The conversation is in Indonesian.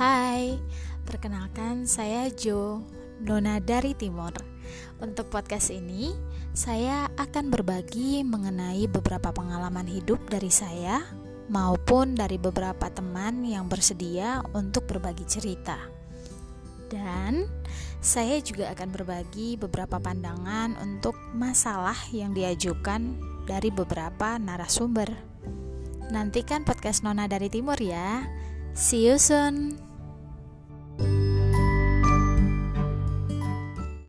Hai, perkenalkan saya Jo, Nona dari Timur. Untuk podcast ini, saya akan berbagi mengenai beberapa pengalaman hidup dari saya maupun dari beberapa teman yang bersedia untuk berbagi cerita. Dan saya juga akan berbagi beberapa pandangan untuk masalah yang diajukan dari beberapa narasumber. Nantikan podcast Nona dari Timur ya. See you soon.